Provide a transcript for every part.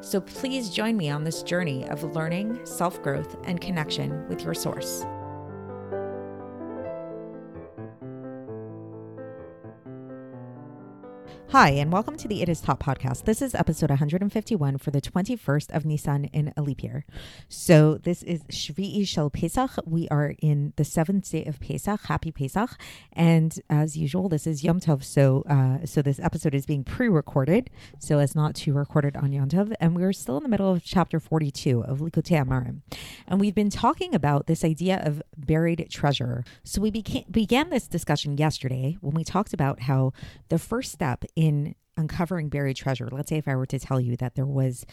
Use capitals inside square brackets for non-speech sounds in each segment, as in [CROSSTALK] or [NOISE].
So please join me on this journey of learning, self growth, and connection with your source. Hi, and welcome to the It Is Taught podcast. This is episode 151 for the 21st of Nisan in a leap year. So, this is Shvi'i Shel Pesach. We are in the seventh day of Pesach. Happy Pesach. And as usual, this is Yom Tov. So, uh, so this episode is being pre recorded, so as not to record it on Yom Tov. And we're still in the middle of chapter 42 of Likkutei Amarim. And we've been talking about this idea of buried treasure. So, we beca- began this discussion yesterday when we talked about how the first step in in uncovering buried treasure, let's say if I were to tell you that there was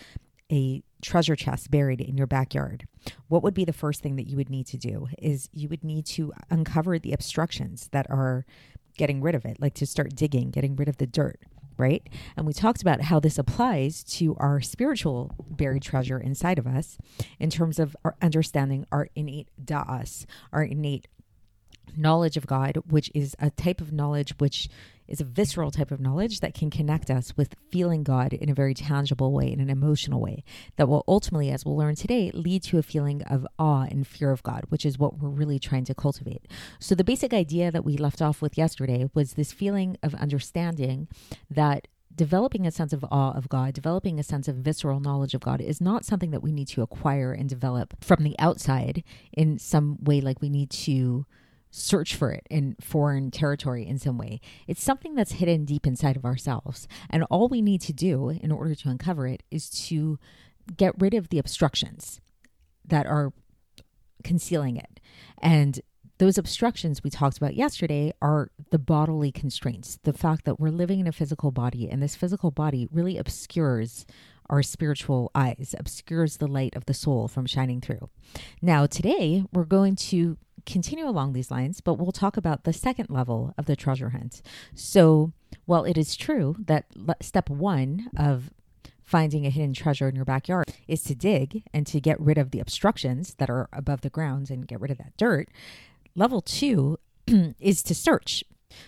a treasure chest buried in your backyard, what would be the first thing that you would need to do? Is you would need to uncover the obstructions that are getting rid of it, like to start digging, getting rid of the dirt, right? And we talked about how this applies to our spiritual buried treasure inside of us in terms of our understanding our innate da'as, our innate knowledge of God, which is a type of knowledge which is a visceral type of knowledge that can connect us with feeling God in a very tangible way, in an emotional way, that will ultimately, as we'll learn today, lead to a feeling of awe and fear of God, which is what we're really trying to cultivate. So, the basic idea that we left off with yesterday was this feeling of understanding that developing a sense of awe of God, developing a sense of visceral knowledge of God is not something that we need to acquire and develop from the outside in some way like we need to search for it in foreign territory in some way. It's something that's hidden deep inside of ourselves. And all we need to do in order to uncover it is to get rid of the obstructions that are concealing it. And those obstructions we talked about yesterday are the bodily constraints, the fact that we're living in a physical body, and this physical body really obscures our spiritual eyes, obscures the light of the soul from shining through. Now, today, we're going to continue along these lines, but we'll talk about the second level of the treasure hunt. So, while it is true that step one of finding a hidden treasure in your backyard is to dig and to get rid of the obstructions that are above the ground and get rid of that dirt, level two [CLEARS THROAT] is to search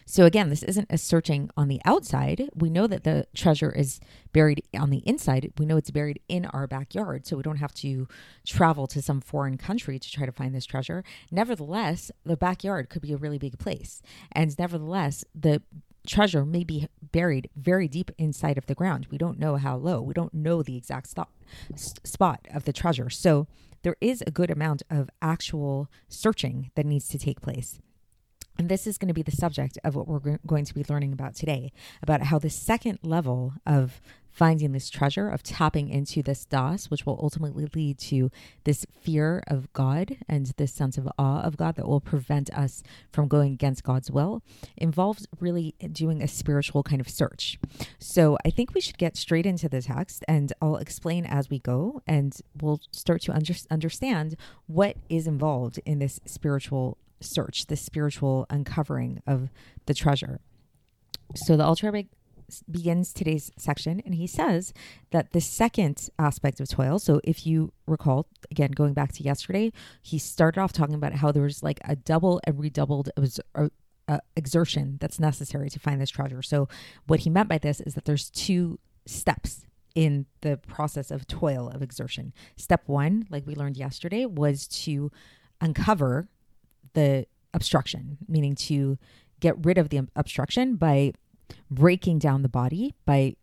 so again, this isn't a searching on the outside. We know that the treasure is buried on the inside. We know it's buried in our backyard, so we don't have to travel to some foreign country to try to find this treasure. Nevertheless, the backyard could be a really big place. And nevertheless, the treasure may be buried very deep inside of the ground. We don't know how low. We don't know the exact spot of the treasure. So there is a good amount of actual searching that needs to take place. And this is going to be the subject of what we're going to be learning about today about how the second level of finding this treasure, of tapping into this da'as, which will ultimately lead to this fear of God and this sense of awe of God that will prevent us from going against God's will, involves really doing a spiritual kind of search. So I think we should get straight into the text and I'll explain as we go and we'll start to under- understand what is involved in this spiritual search, the spiritual uncovering of the treasure. So the Alter Rebbe begins today's section and he says that the second aspect of toil so if you recall again going back to yesterday he started off talking about how there was like a double and redoubled uh, uh, exertion that's necessary to find this treasure so what he meant by this is that there's two steps in the process of toil of exertion step one like we learned yesterday was to uncover the obstruction, meaning to get rid of the obstruction by breaking down the body, by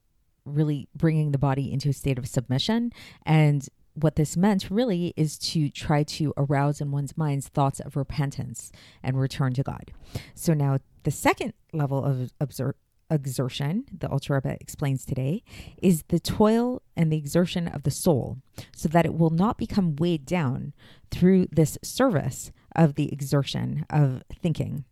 really bringing the body into a state of submission. And what this meant really is to try to arouse in one's minds thoughts of repentance and return to God. So now the second level of exertion, the Alter explains today, is the toil and the exertion of the soul, so that it will not become weighed down through this service of the exertion of thinking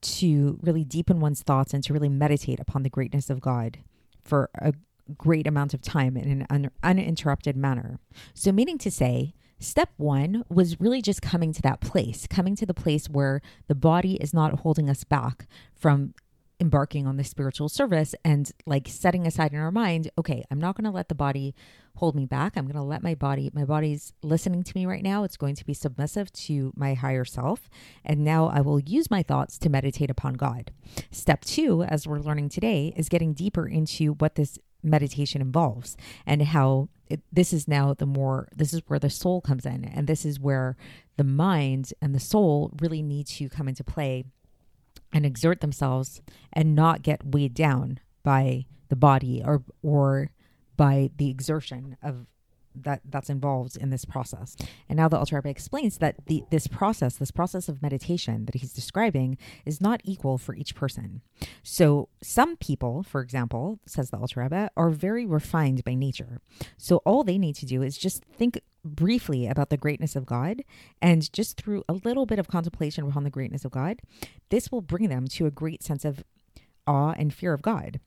to really deepen one's thoughts and to really meditate upon the greatness of God for a great amount of time in an un- uninterrupted manner. So, meaning to say, step one was really just coming to that place, coming to the place where the body is not holding us back from embarking on the spiritual service and like setting aside in our mind, okay, I'm not going to let the body hold me back. I'm going to let my body, my body's listening to me right now. It's going to be submissive to my higher self. And now I will use my thoughts to meditate upon God. Step two, as we're learning today, is getting deeper into what this meditation involves and how it, this is now the more this is where the soul comes in and this is where the mind and the soul really need to come into play and exert themselves and not get weighed down by the body or or by the exertion of that that's involved in this process. And now the Alter Rebbe explains that the this process, this process of meditation that he's describing, is not equal for each person. So some people, for example, says the Alter Rebbe, are very refined by nature. So all they need to do is just think briefly about the greatness of God, and just through a little bit of contemplation upon the greatness of God, this will bring them to a great sense of awe and fear of God.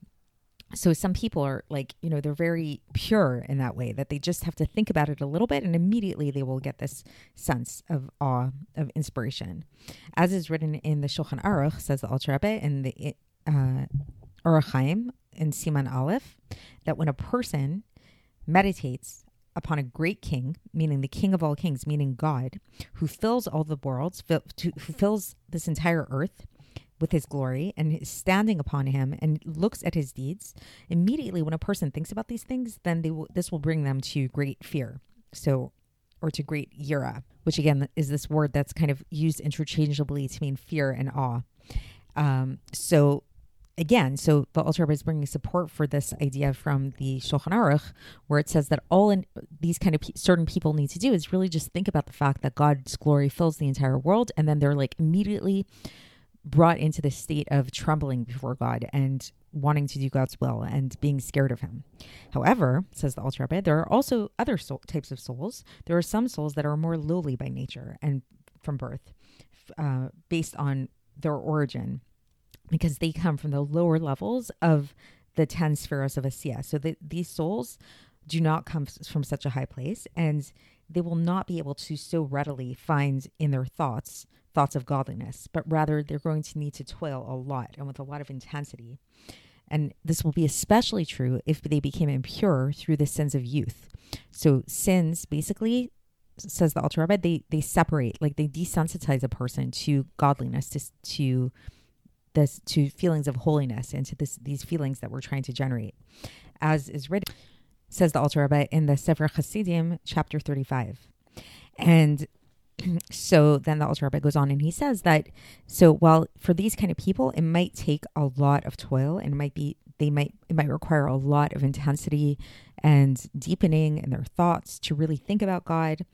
So some people are like you know they're very pure in that way that they just have to think about it a little bit and immediately they will get this sense of awe of inspiration. As is written in the shulchan aruch says the alter rebbe in the uh, in siman aleph that when a person meditates upon a great king meaning the king of all kings meaning god who fills all the worlds who fills this entire earth with his glory and is standing upon him and looks at his deeds immediately when a person thinks about these things then they will this will bring them to great fear. So or to great yira which again is this word that's kind of used interchangeably to mean fear and awe. Um, so again, so the Alter Rebbe is bringing support for this idea from the Shulchan Aruch, where it says that all in these kind of pe- certain people need to do is really just think about the fact that God's glory fills the entire world, and then they're like immediately brought into the state of trembling before God and wanting to do God's will and being scared of Him. However, says the Alter Rebbe, there are also other soul, types of souls. There are some souls that are more lowly by nature and from birth, uh, based on their origin, because they come from the lower levels of the 10 spheres of Asiya. So the, these souls do not come from such a high place, and they will not be able to so readily find in their thoughts thoughts of godliness, but rather they're going to need to toil a lot and with a lot of intensity. And this will be especially true if they became impure through the sins of youth. So sins basically says the Alter Rebbe, they they separate, like they desensitize a person to godliness, to to this to feelings of holiness and to this these feelings that we're trying to generate. As is written, says the Alter Rebbe in the Sefer Hasidim, chapter 35. And [CLEARS THROAT] so then the Alter Rebbe goes on and he says that so while for these kind of people it might take a lot of toil and it might be they might it might require a lot of intensity and deepening in their thoughts to really think about God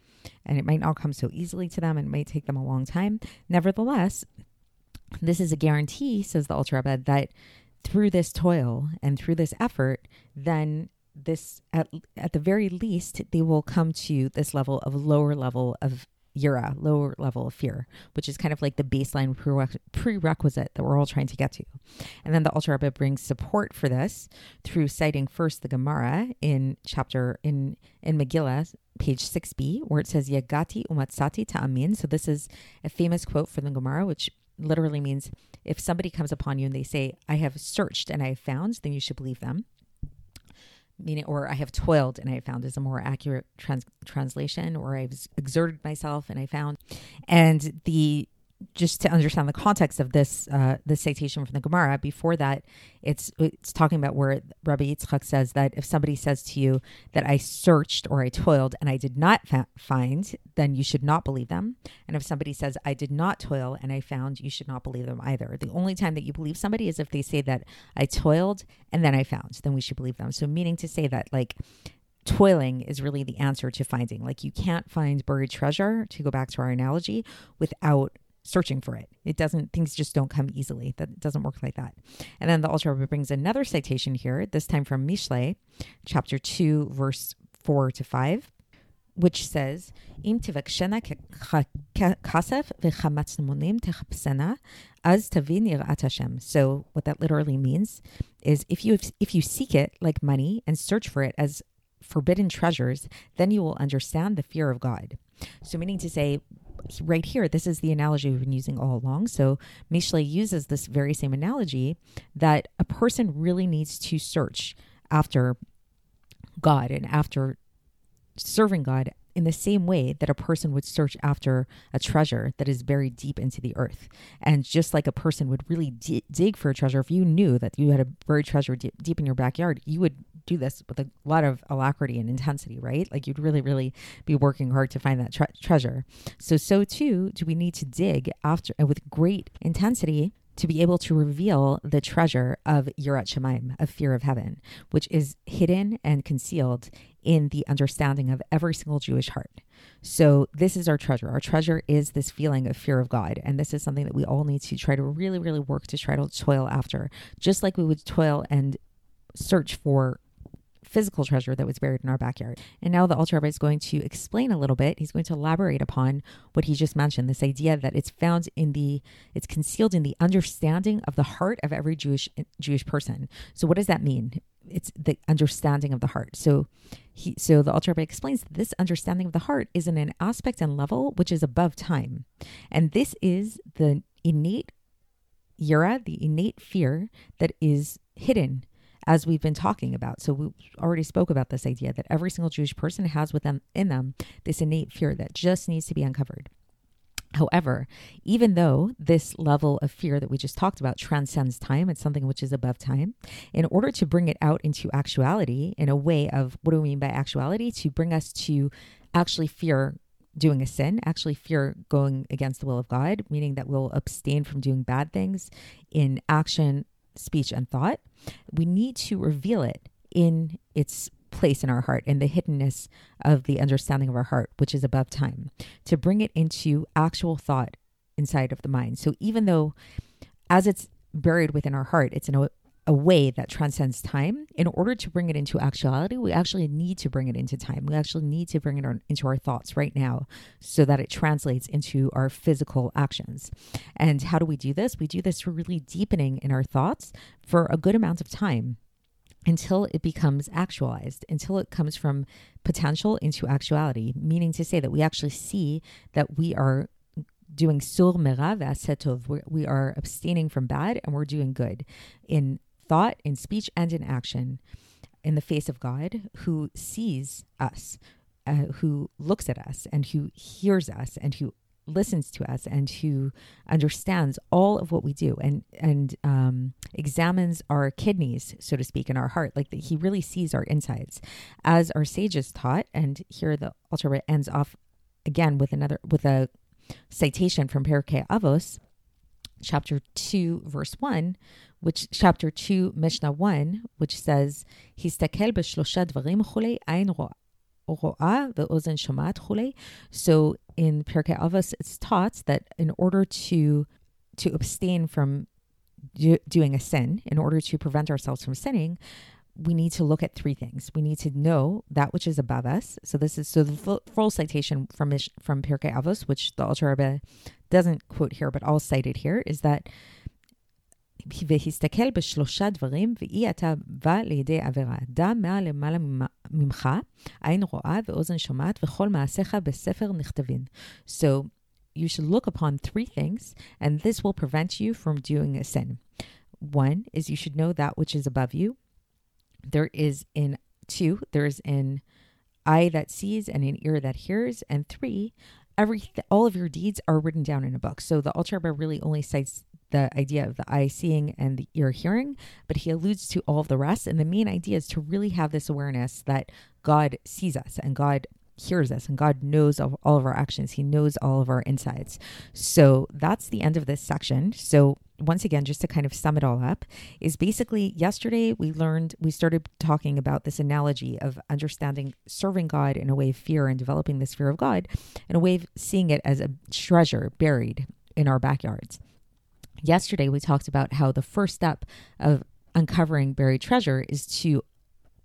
and it might not come so easily to them and it might take them a long time nevertheless this is a guarantee says the Alter Rebbe that through this toil and through this effort then this at, at the very least they will come to this level of lower level of Yira, lower level of fear, which is kind of like the baseline prerequisite that we're all trying to get to. And then the Alter Rebbe brings support for this through citing first the Gemara in chapter in in Megillah, page 6b, where it says Yagati umatsati ta'amin. So this is a famous quote from the Gemara, which literally means if somebody comes upon you and they say, I have searched and I have found, then you should believe them. Meaning or I have toiled and I found is a more accurate trans- translation or I've exerted myself and I found. And the just to understand the context of this uh, this citation from the Gemara, before that, it's it's talking about where Rabbi Yitzchak says that if somebody says to you that I searched or I toiled and I did not fa- find, then you should not believe them. And if somebody says I did not toil and I found, you should not believe them either. The only time that you believe somebody is if they say that I toiled and then I found, then we should believe them. So meaning to say that like toiling is really the answer to finding. Like you can't find buried treasure, to go back to our analogy, without searching for it. It doesn't, things just don't come easily. That doesn't work like that. And then the Rebbe brings another citation here, this time from Mishle, chapter 2, verse 4 to 5, which says, Im tivakshena kasef v'chamatmonim techapsena, az tavin yirat Hashem. So what that literally means is if you if you seek it like money and search for it as forbidden treasures, then you will understand the fear of God. So meaning to say, right here, this is the analogy we've been using all along. So Mishle uses this very same analogy that a person really needs to search after God and after serving God in the same way that a person would search after a treasure that is buried deep into the earth. And just like a person would really d- dig for a treasure, if you knew that you had a buried treasure d- deep in your backyard, you would do this with a lot of alacrity and intensity, right? Like you'd really, really be working hard to find that tre- treasure. So, so too, do we need to dig after uh, with great intensity to be able to reveal the treasure of Yirat Shamayim, of fear of heaven, which is hidden and concealed in the understanding of every single Jewish heart. So, this is our treasure. Our treasure is this feeling of fear of God. And this is something that we all need to try to really, really work to try to toil after, just like we would toil and search for physical treasure that was buried in our backyard. And now the Rebbe is going to explain a little bit. He's going to elaborate upon what he just mentioned this idea that it's found in the, it's concealed in the understanding of the heart of every Jewish Jewish person. So what does that mean? It's the understanding of the heart. So he, so the Rebbe explains that this understanding of the heart is in an aspect and level which is above time, and this is the innate yira, the innate fear that is hidden as we've been talking about. So we already spoke about this idea that every single Jewish person has within in them this innate fear that just needs to be uncovered. However, even though this level of fear that we just talked about transcends time, it's something which is above time, in order to bring it out into actuality in a way of what do we mean by actuality? To bring us to actually fear doing a sin, actually fear going against the will of God, meaning that we'll abstain from doing bad things in action, speech, and thought we need to reveal it in its place in our heart and the hiddenness of the understanding of our heart, which is above time, to bring it into actual thought inside of the mind. So even though as it's buried within our heart, it's in a, way that transcends time. In order to bring it into actuality, we actually need to bring it into time. We actually need to bring it on, into our thoughts right now so that it translates into our physical actions. And how do we do this? We do this through really deepening in our thoughts for a good amount of time until it becomes actualized, until it comes from potential into actuality, meaning to say that we actually see that we are doing sur merav asetov. We are abstaining from bad and we're doing good in thought, in speech, and in action in the face of God who sees us, uh, who looks at us, and who hears us, and who listens to us and who understands all of what we do and and um, examines our kidneys so to speak in our heart. Like the, he really sees our insides. As our sages taught and here the Alter ends off again with another with a citation from Pirkei Avos chapter 2 verse 1 which chapter 2 Mishnah 1 which says הסתכל בשלושה דברים כולי עין רואה ואוזן שומעת כולי so in Pirkei Avos it's taught that in order to to abstain from do, doing a sin in order to prevent ourselves from sinning we need to look at three things. We need to know that which is above us. So this is so the full, full citation from from Pirkei Avos, which the Alter Rebbe doesn't quote here, but I'll cite it here, is that והסתכל בשלושה דברים, ואי אתה בא לידי עבירה. דע מה למעלה ממך, עין רואה ואוזן שומעת, וכל מעשיך בספר נכתבין. So, you should look upon three things, and this will prevent you from doing a sin. One is you should know that which is above you. There is in two, there is an eye that sees and an ear that hears, and three, every all of your deeds are written down in a book. So the Alter really only cites the idea of the eye seeing and the ear hearing, but he alludes to all of the rest. And the main idea is to really have this awareness that God sees us and God hears us and God knows of all of our actions. He knows all of our insides. So that's the end of this section. So once again, just to kind of sum it all up, is basically yesterday we learned, we started talking about this analogy of understanding serving God in a way of fear and developing this fear of God in a way of seeing it as a treasure buried in our backyards. Yesterday, we talked about how the first step of uncovering buried treasure is to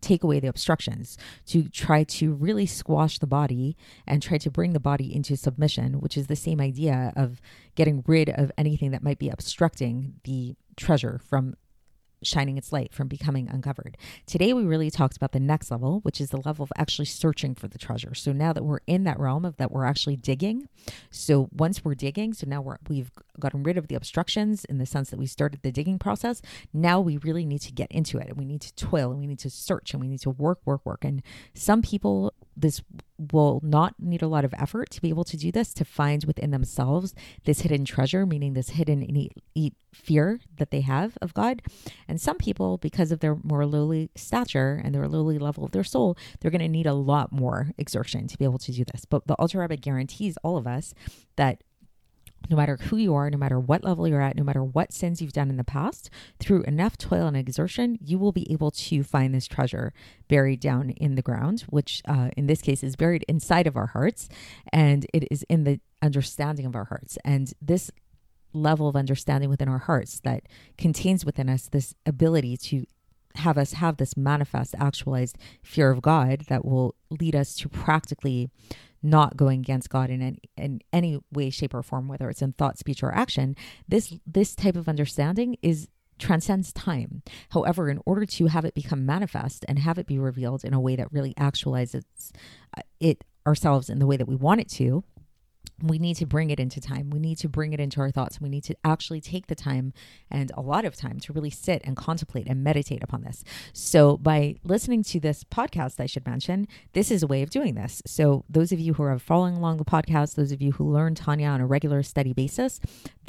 take away the obstructions, to try to really squash the body and try to bring the body into submission, which is the same idea of getting rid of anything that might be obstructing the treasure from shining its light from becoming uncovered. Today, we really talked about the next level, which is the level of actually searching for the treasure. So now that we're in that realm of that, we're actually digging. So once we're digging, so now we're, we've gotten rid of the obstructions in the sense that we started the digging process. Now we really need to get into it and we need to toil and we need to search and we need to work, work, work. And some people, this will not need a lot of effort to be able to do this to find within themselves this hidden treasure, meaning this hidden innate fear that they have of God. And some people, because of their more lowly stature and their lowly level of their soul, they're going to need a lot more exertion to be able to do this. But the Alter Rebbe guarantees all of us that no matter who you are, no matter what level you're at, no matter what sins you've done in the past, through enough toil and exertion, you will be able to find this treasure buried down in the ground, which uh, in this case is buried inside of our hearts, and it is in the understanding of our hearts. And this level of understanding within our hearts that contains within us this ability to have us have this manifest, actualized fear of God that will lead us to practically not going against God in any, in any way, shape, or form, whether it's in thought, speech, or action. This this type of understanding is transcends time. However, in order to have it become manifest and have it be revealed in a way that really actualizes uh, it ourselves in the way that we want it to, we need to bring it into time. We need to bring it into our thoughts. We need to actually take the time and a lot of time to really sit and contemplate and meditate upon this. So, by listening to this podcast, I should mention, this is a way of doing this. So, those of you who are following along the podcast, those of you who learn Tanya on a regular, steady basis,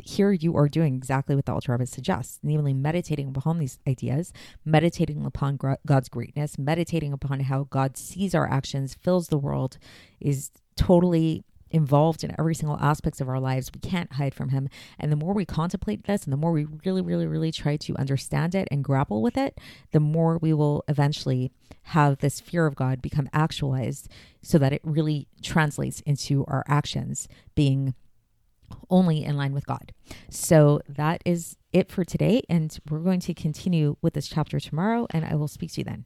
here you are doing exactly what the Alter Rebbe suggests, namely meditating upon these ideas, meditating upon God's greatness, meditating upon how God sees our actions, fills the world, is totally involved in every single aspects of our lives. We can't hide from him. And the more we contemplate this and the more we really, really, really try to understand it and grapple with it, the more we will eventually have this fear of God become actualized so that it really translates into our actions being only in line with God. So that is it for today. And we're going to continue with this chapter tomorrow, and I will speak to you then.